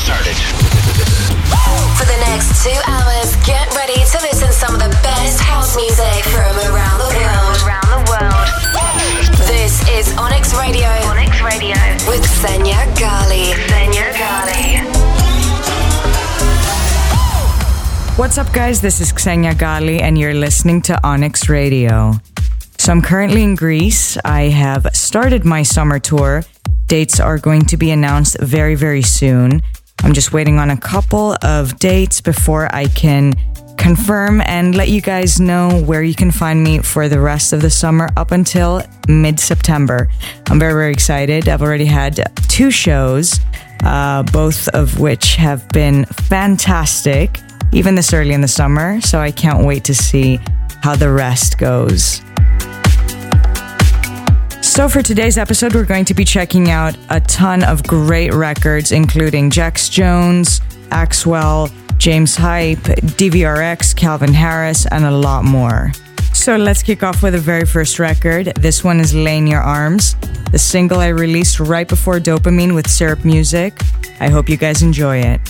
started. For the next two hours, get ready to listen some of the best house music from around the world. Around the world. This is Onyx Radio Onyx Radio. with Xenia Ghali. Xenia Ghali. What's up, guys? This is Xenia Ghali, and you're listening to Onyx Radio. So, I'm currently in Greece. I have started my summer tour. Dates are going to be announced very, very soon. I'm just waiting on a couple of dates before I can confirm and let you guys know where you can find me for the rest of the summer up until mid September. I'm very, very excited. I've already had two shows, uh, both of which have been fantastic, even this early in the summer. So I can't wait to see how the rest goes. So, for today's episode, we're going to be checking out a ton of great records, including Jax Jones, Axwell, James Hype, DVRX, Calvin Harris, and a lot more. So, let's kick off with the very first record. This one is Lay in Your Arms, the single I released right before Dopamine with Syrup Music. I hope you guys enjoy it.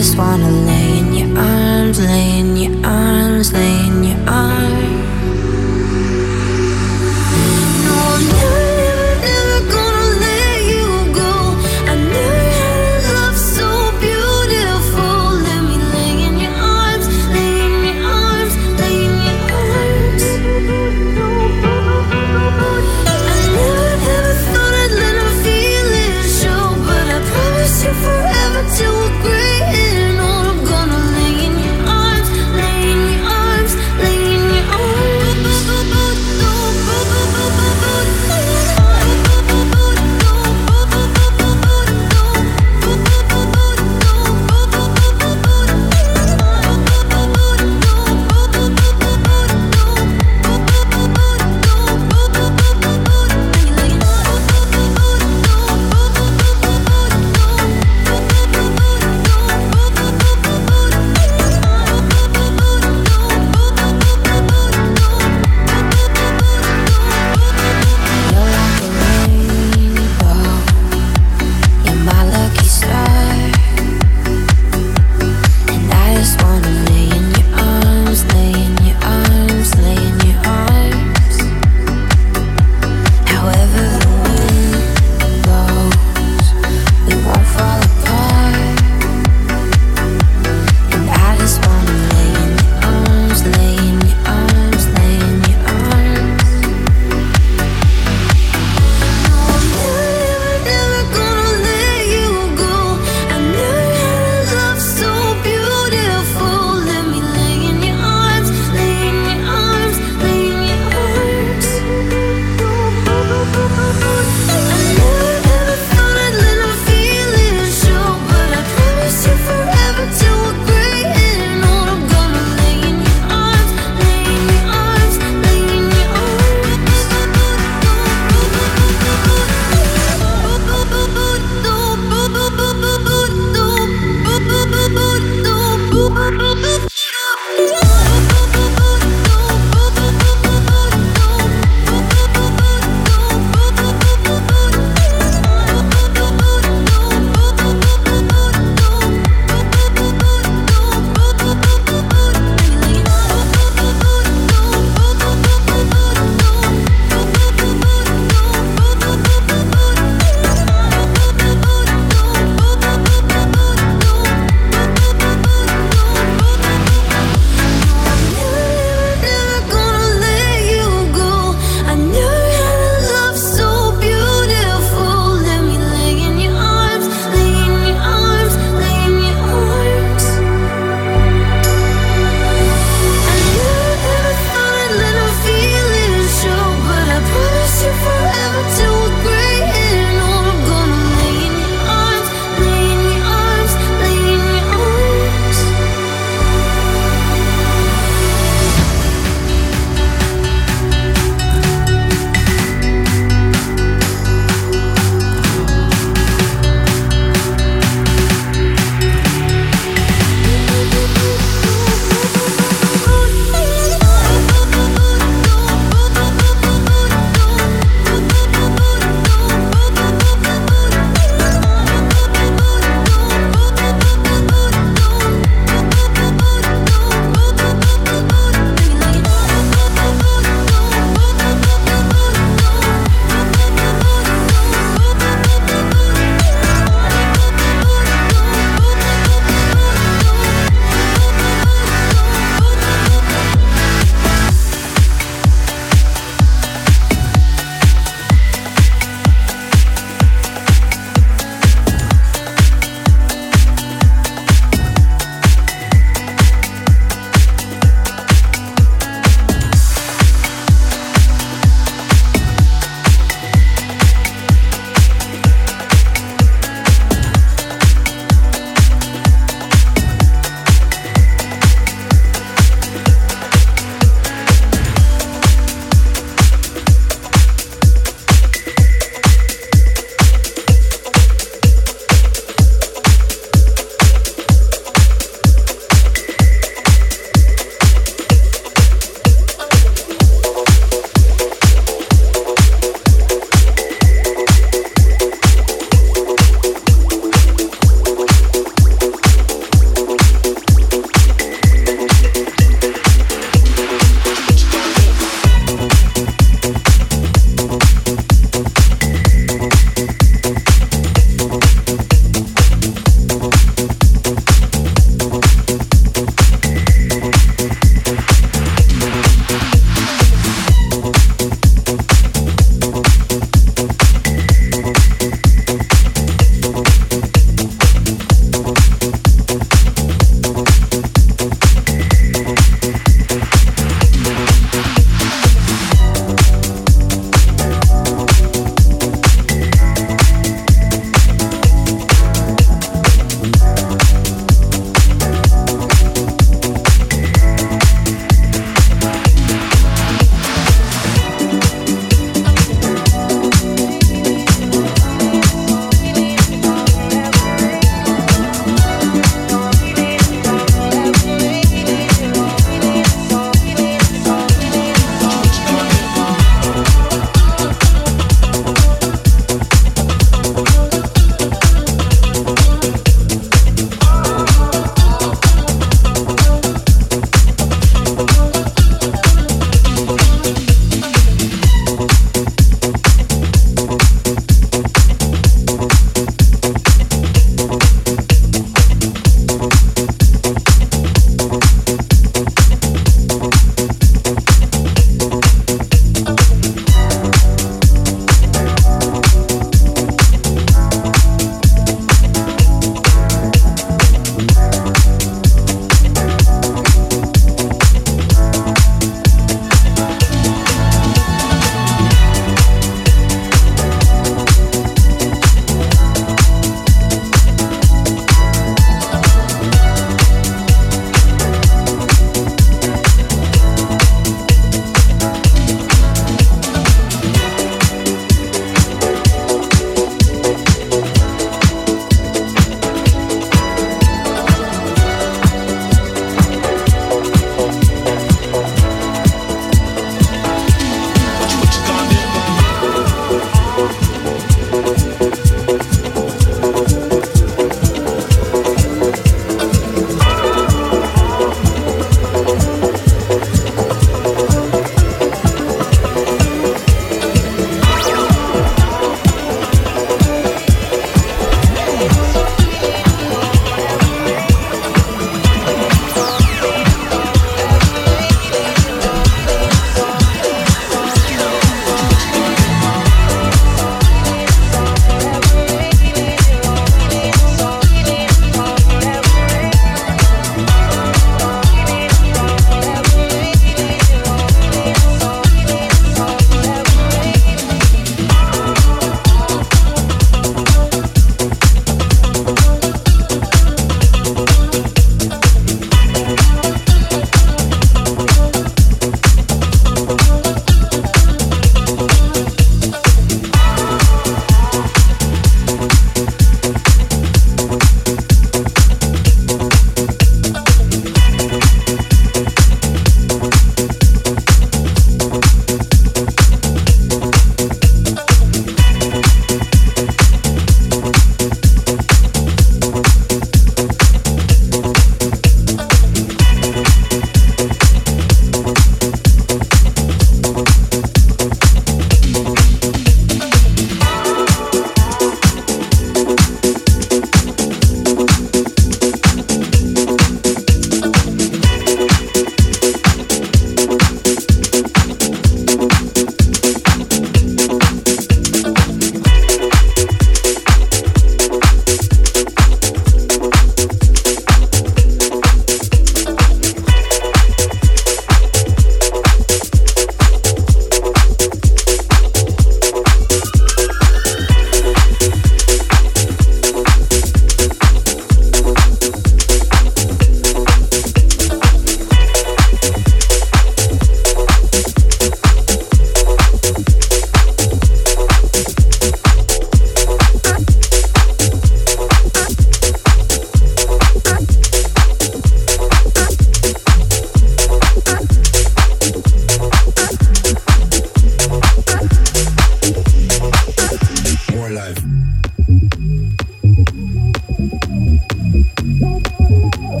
Just wanna lay in your arms, lay in your arms, lay in your arms.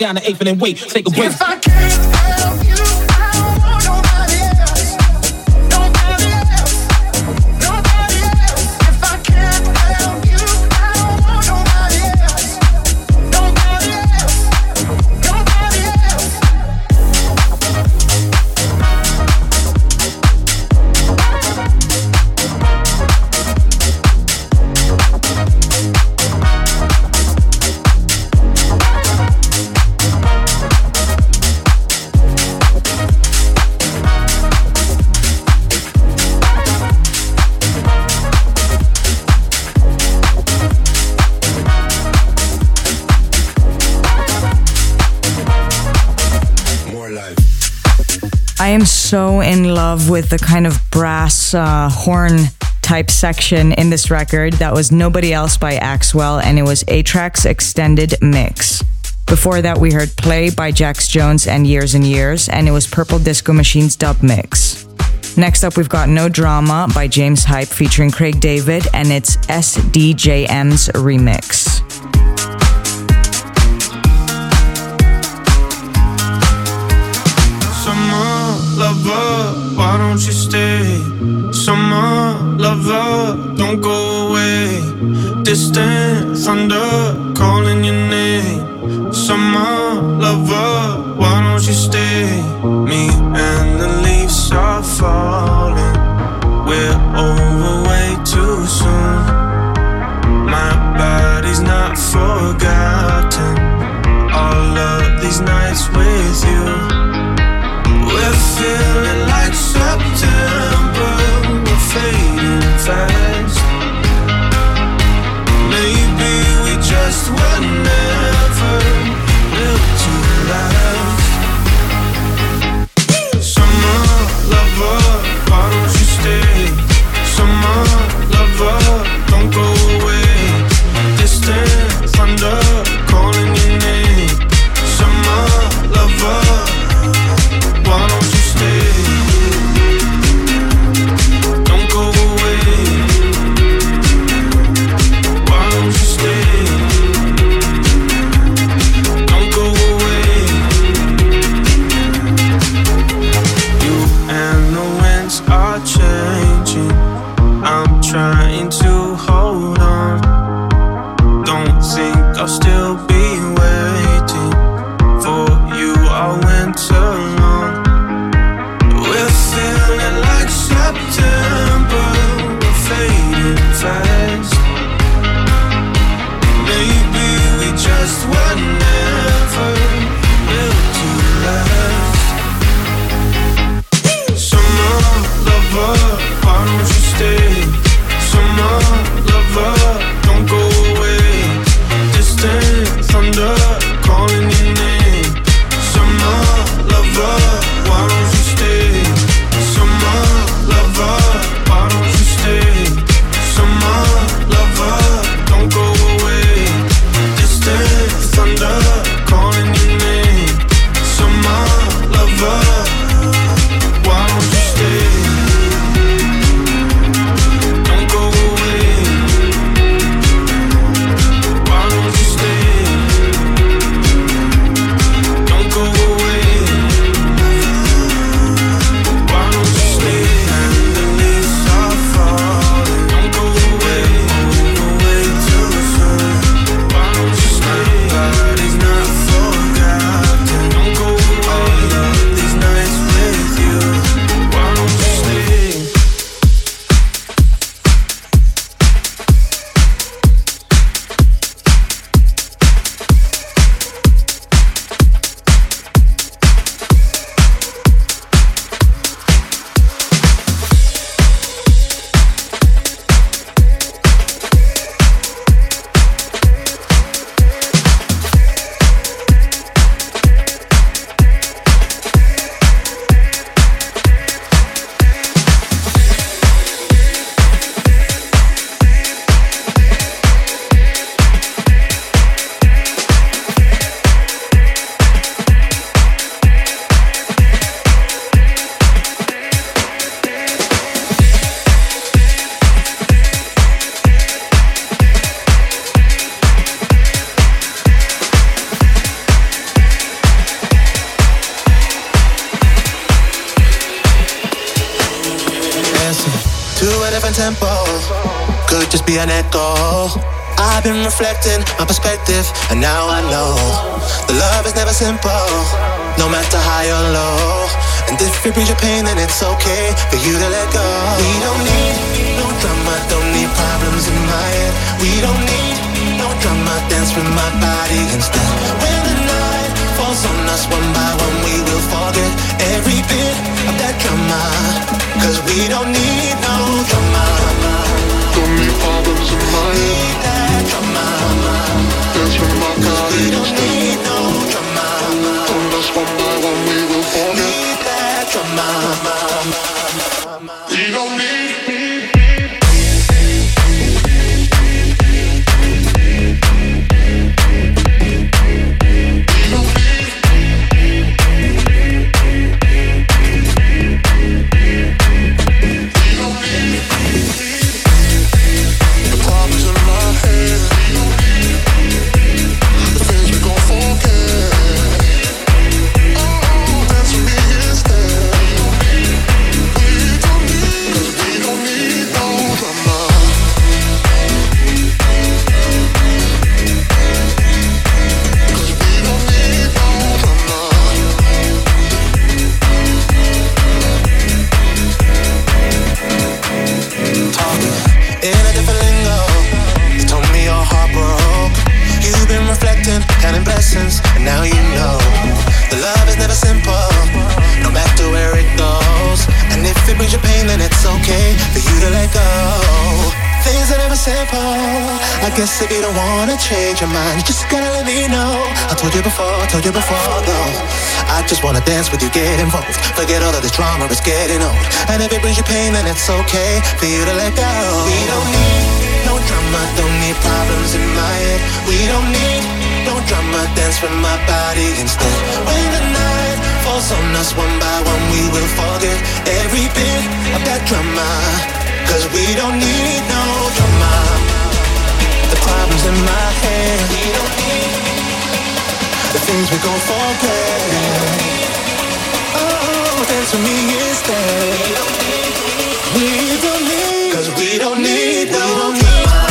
Down the eighth and then wait, take a break. So in love with the kind of brass uh, horn type section in this record that was Nobody Else by Axwell, and it was A-Trak's extended mix. Before that, we heard Play by Jax Jones and Years and Years, and it was Purple Disco Machine's dub mix. Next up, we've got No Drama by James Hype featuring Craig David, and it's SDJM's remix. Why don't you stay? Summer lover, don't go away. Distant thunder calling your name. Summer lover, I know the love is never simple, no matter high or low. And if it brings you pain, then it's okay for you to let go. We don't need no drama, don't need problems in my head. We don't need no drama, dance with my body instead. When the night falls on us one by one, we will forget every bit of that drama. Cause we don't need no drama. Don't need problems in my head. Need that drama. We don't need guess if you don't wanna change your mind, you just gotta let me know. I told you before, told you before, though. I just wanna dance with you, get involved. Forget all of this drama, it's getting old. And if it brings you pain, then it's okay for you to let go. We don't need no drama, don't need problems in my head. We don't need no drama, dance with my body instead. When the night falls on us one by one, we will forget every bit of that drama. Cause we don't need no drama. Problems in my head, we don't need the things we gon' forget. Oh, dance with me instead. We don't need, cause we don't need no drama. Problems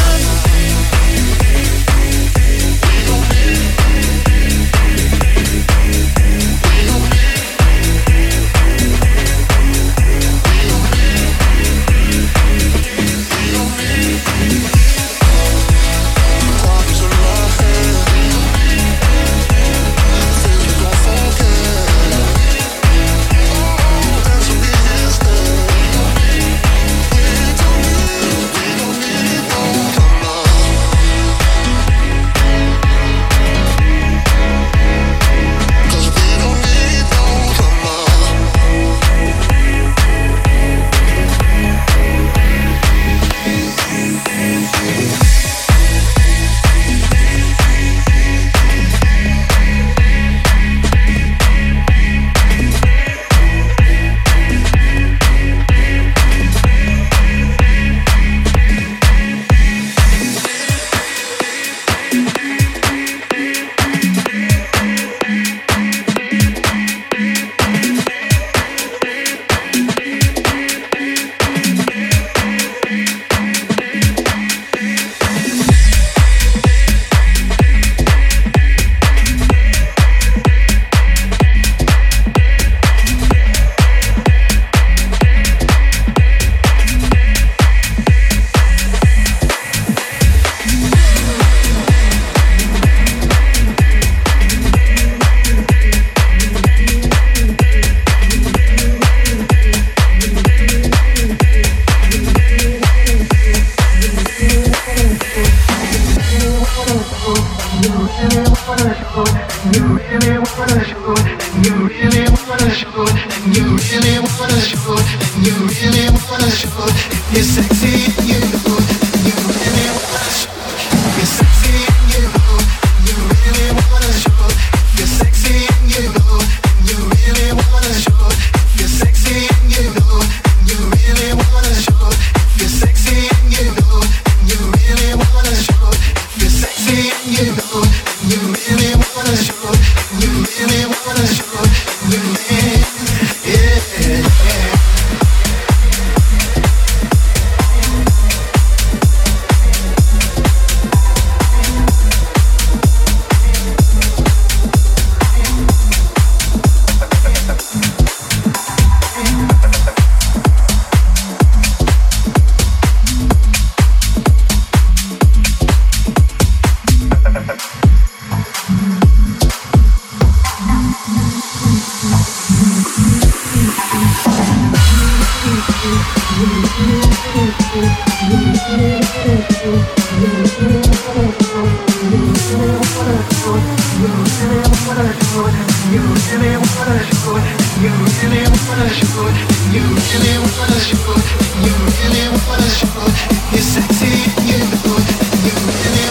You really wanna show, you're sexy, you're good, you really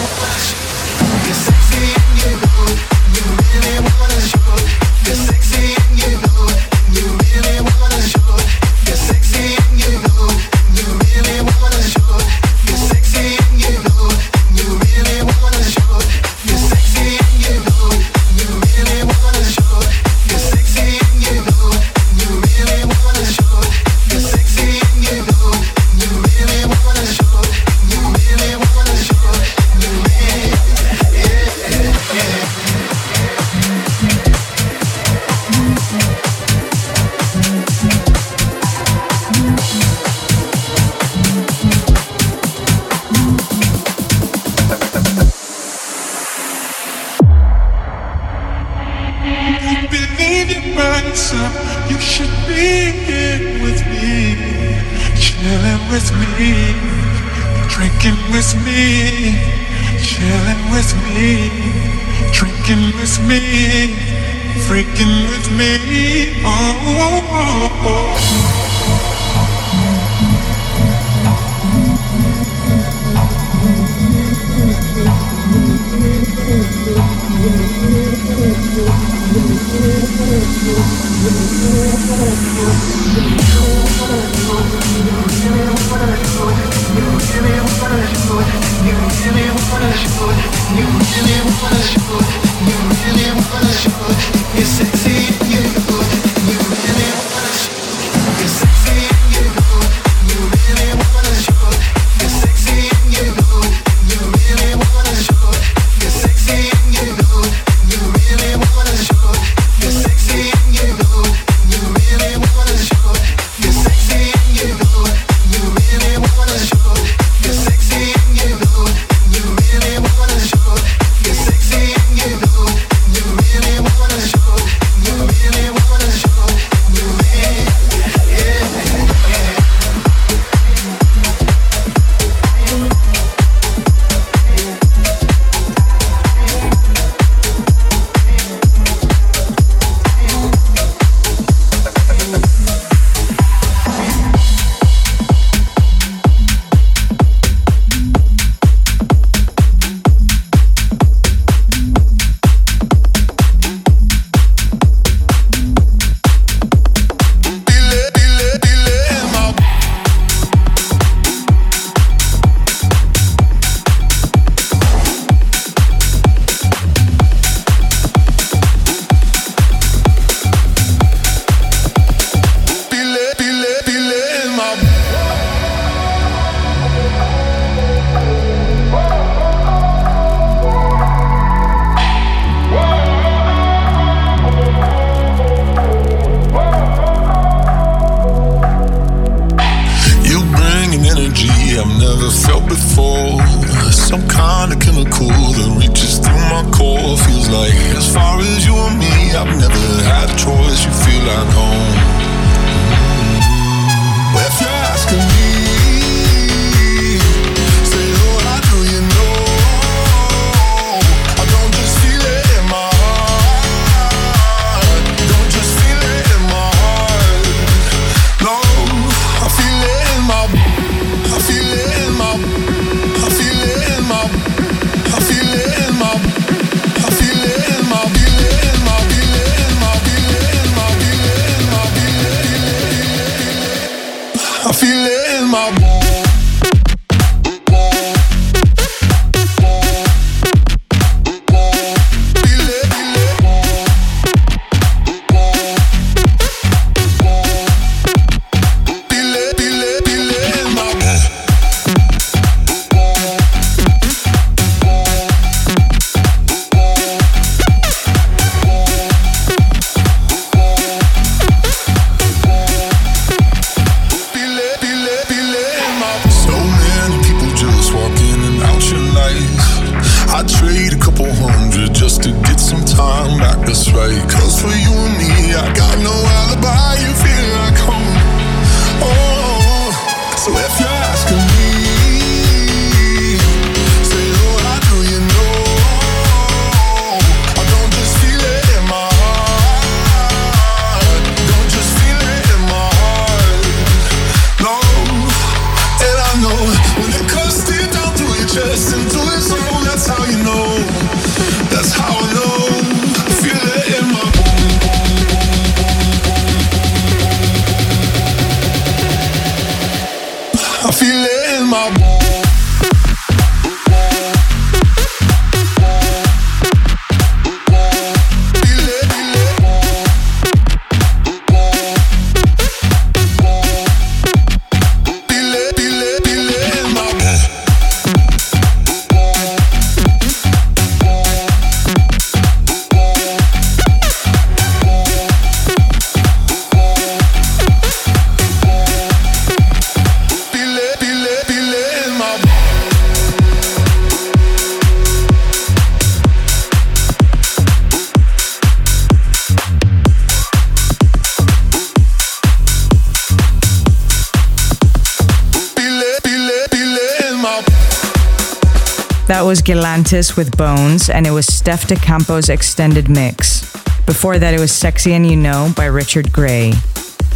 Galantis with Bones, and it was Steff Da Campo's extended mix. Before that, it was Sexy and You Know by Richard Grey.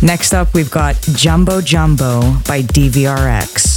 Next up, we've got Jumbo Jumbo by DVRX.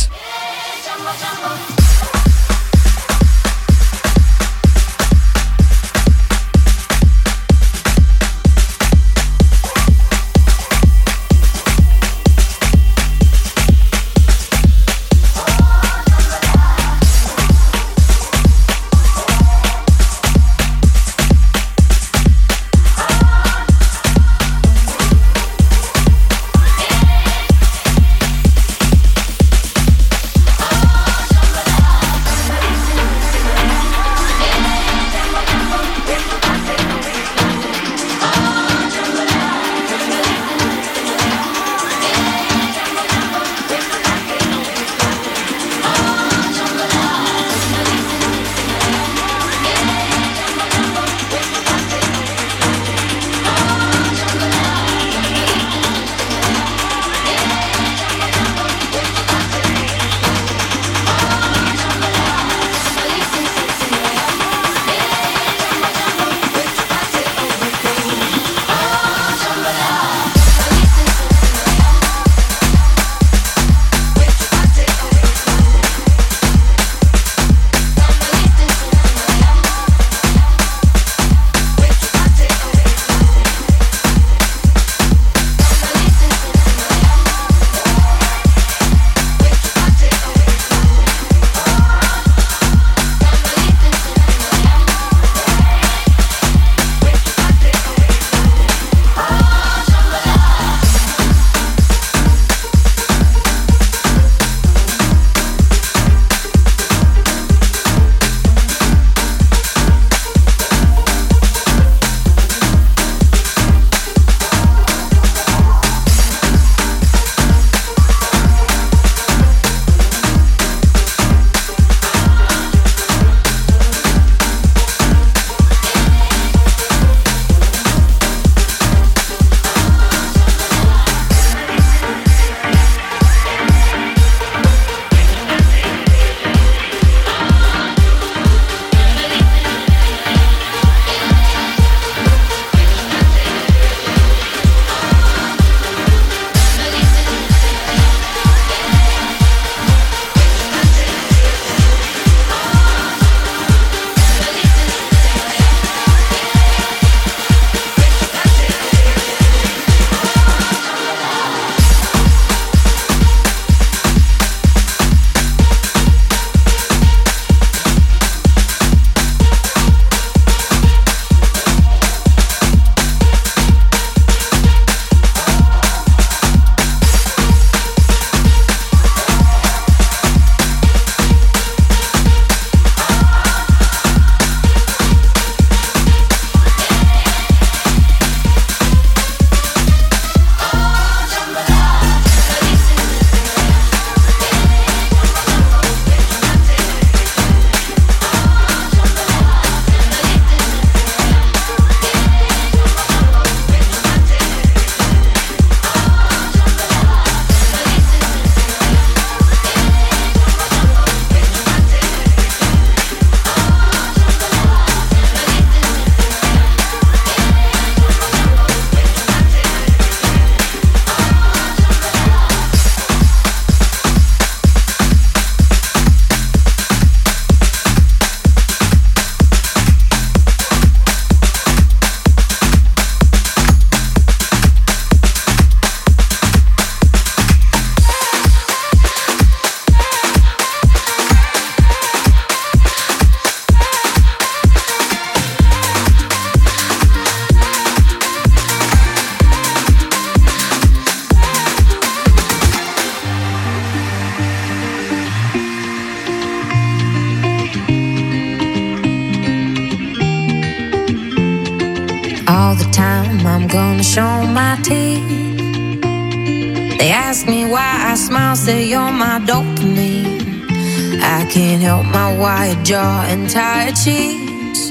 Jaw cheeks.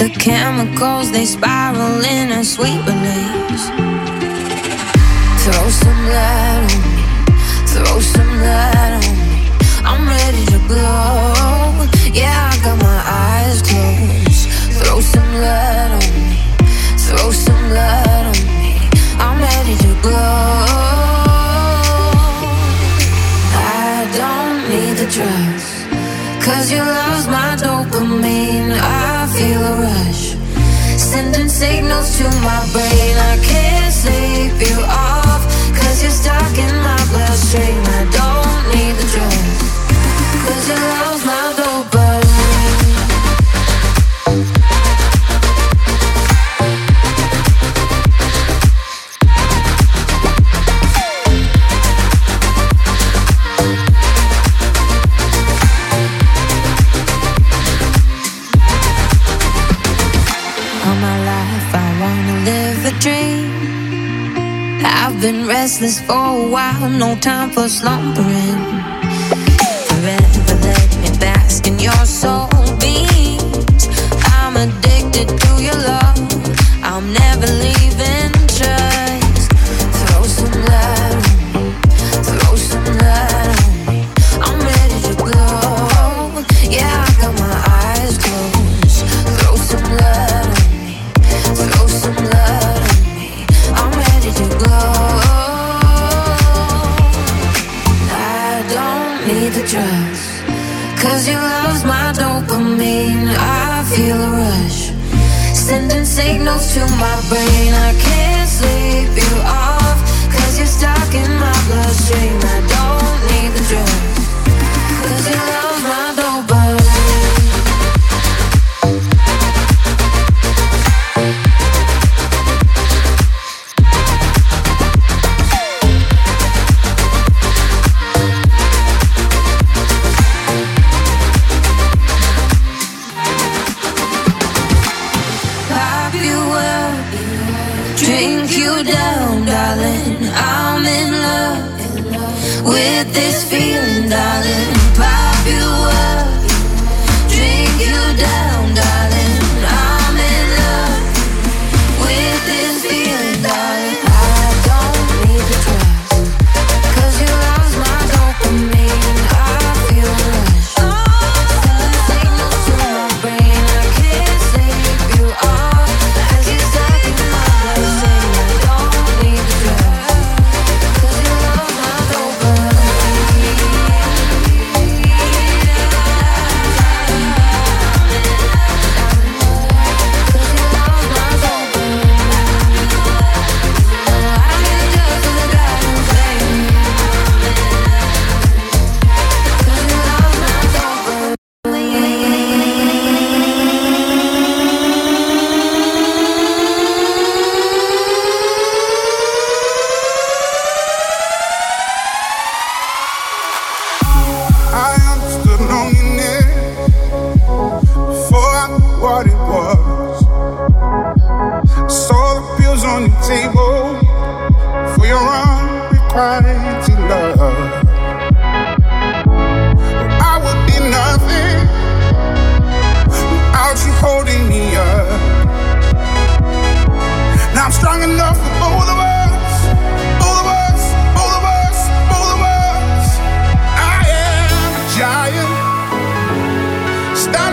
The chemicals they spiral in a sweet release. Throw some light on me, throw some light on me. I'm ready to glow. Yeah, I time for slumbering.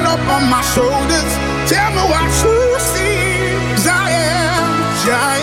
up on my shoulders. Tell me what you see, I am giant.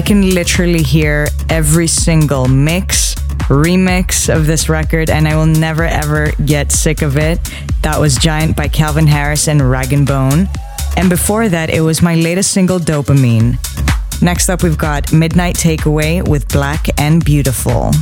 Can literally hear every single mix, remix of this record, and I will never ever get sick of it. That was Giant by Calvin Harris and Rag and Bone. And before that, it was my latest single, Dopamine. Next up, we've got Midnight Takeaway with Black and Beautiful.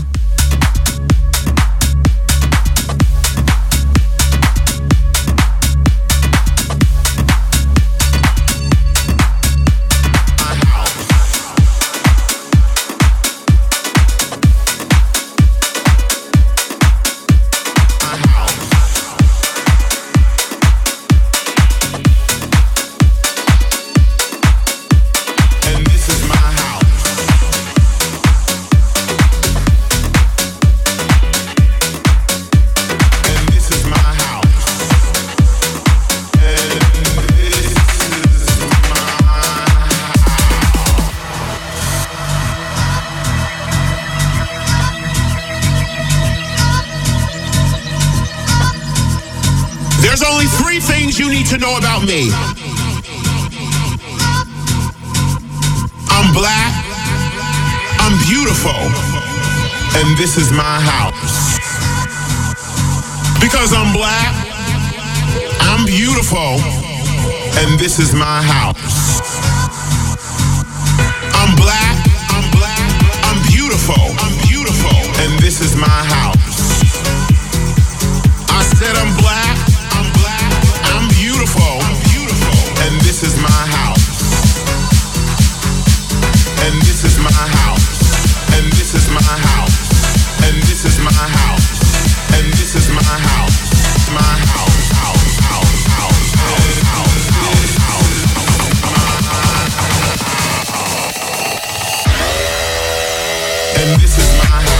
To know about me. I'm black, I'm beautiful, and this is my house. Because I'm black, I'm beautiful, and this is my house. I'm black, I'm black, I'm beautiful, I'm beautiful, and this is my house. I said I'm black, and this is my house. And this is my house. And this is my house. And this is my house. And this is my house. My house. House. House. House. House. House. House. House. And this is my.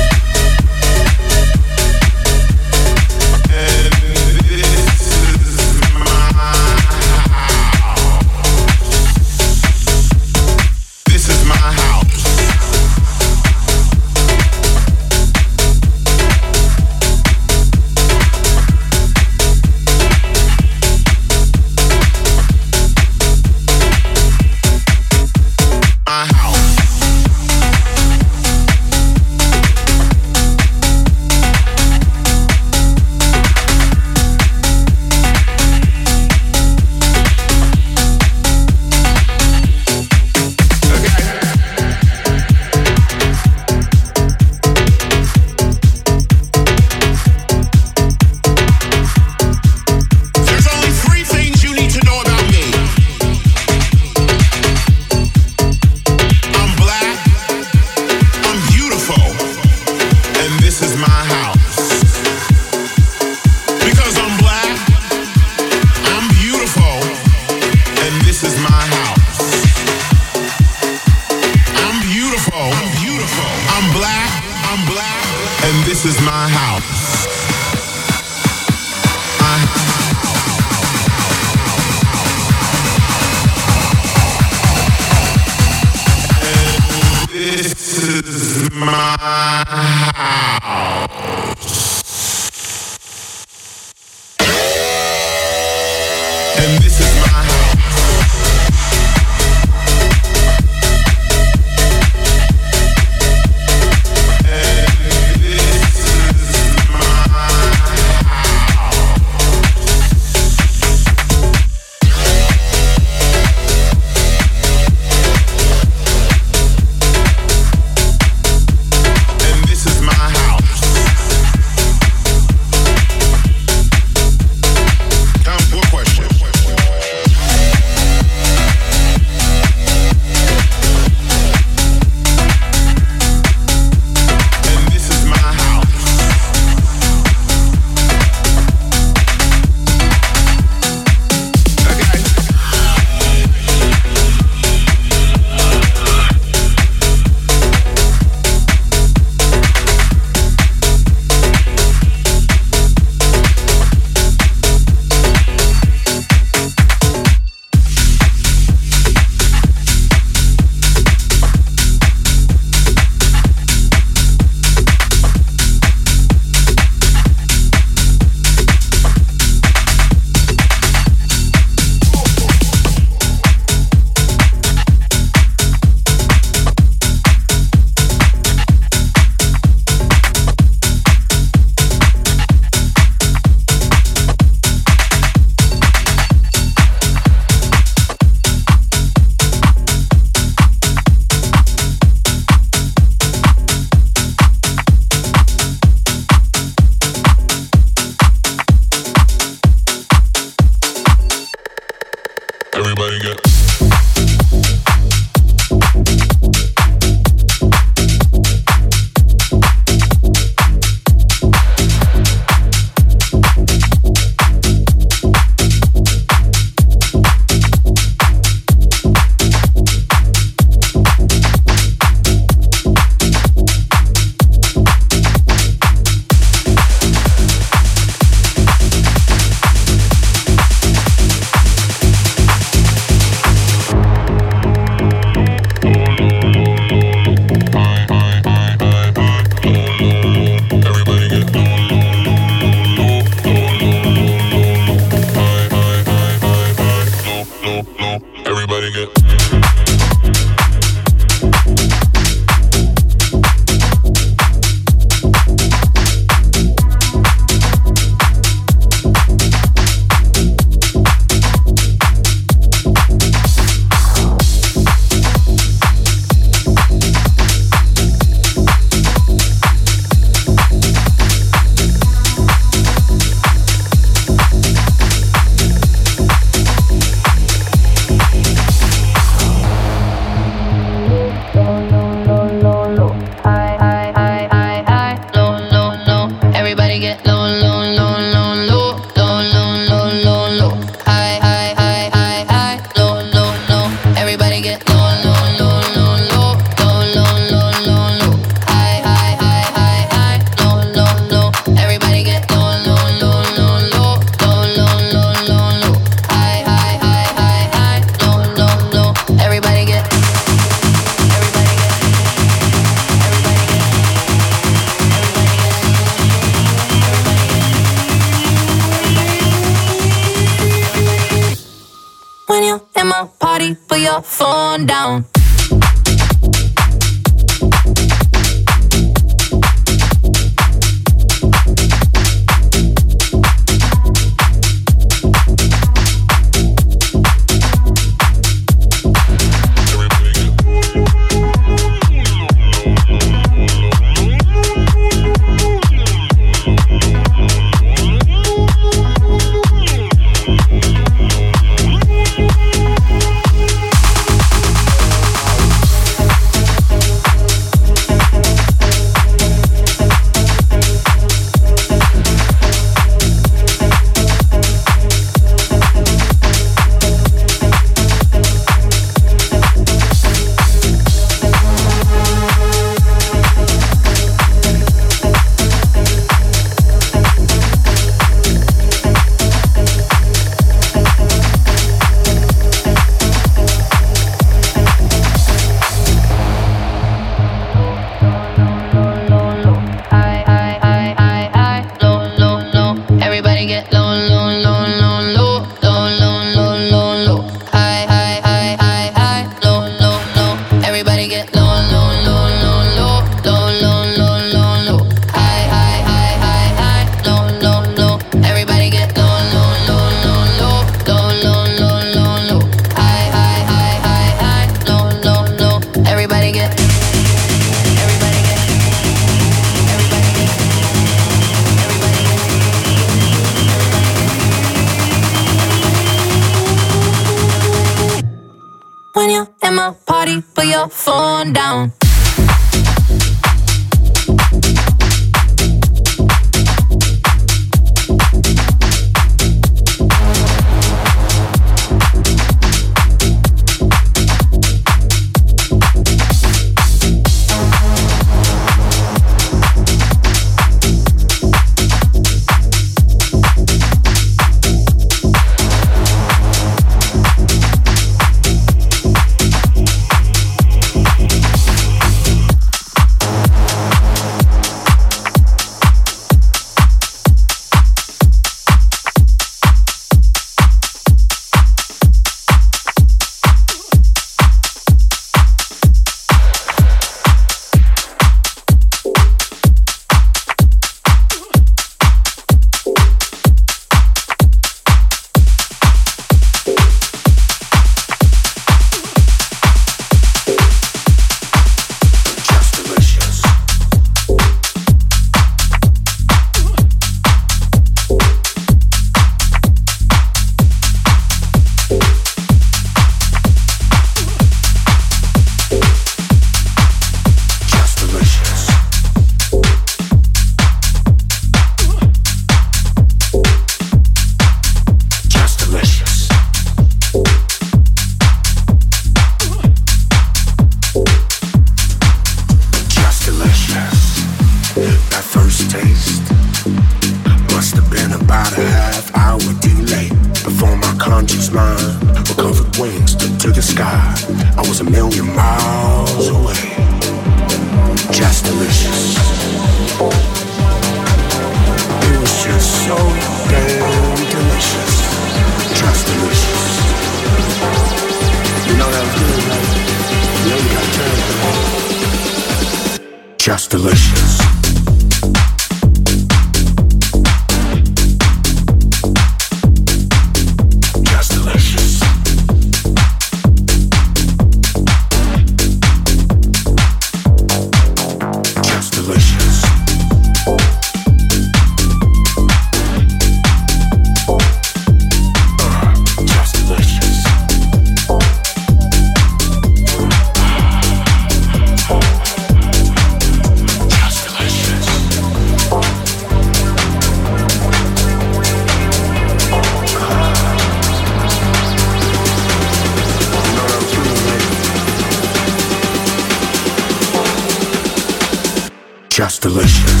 delicious.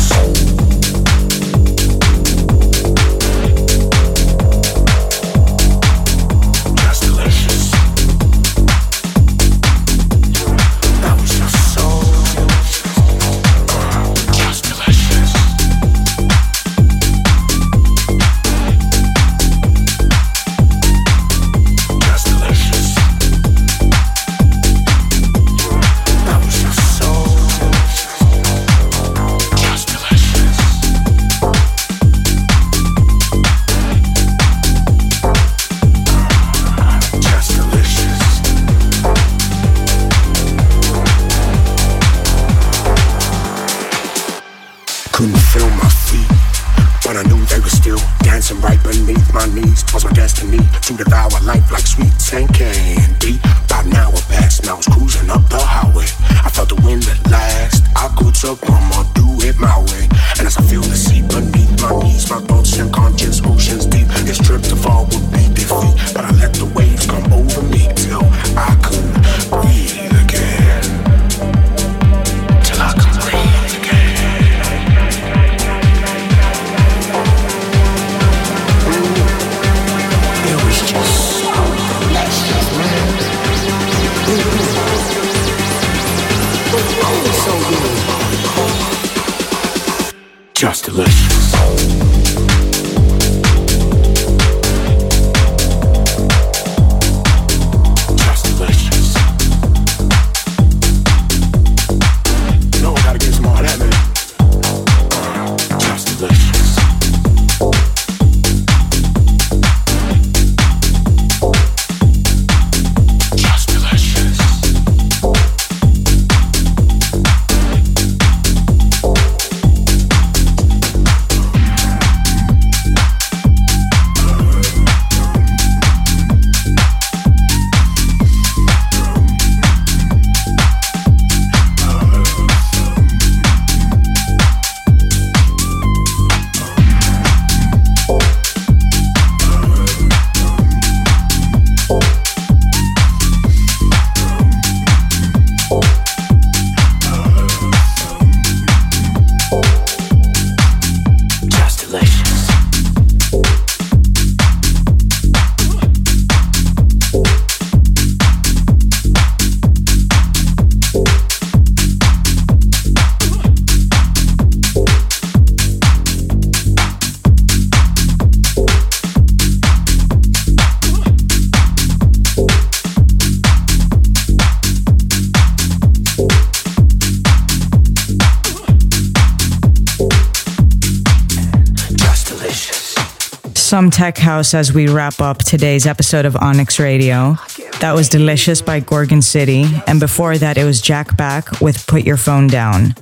from Tech House as we wrap up today's episode of Onyx Radio. That was Delicious by Gorgon City, and before that, it was Jack Back with Put Your Phone Down.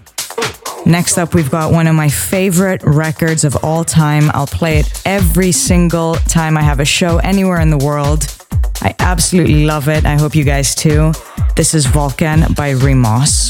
Next up, we've got one of my favorite records of all time. I'll play it every single time I have a show anywhere in the world. I absolutely love it. I hope you guys too. This is Vulcan by Remos.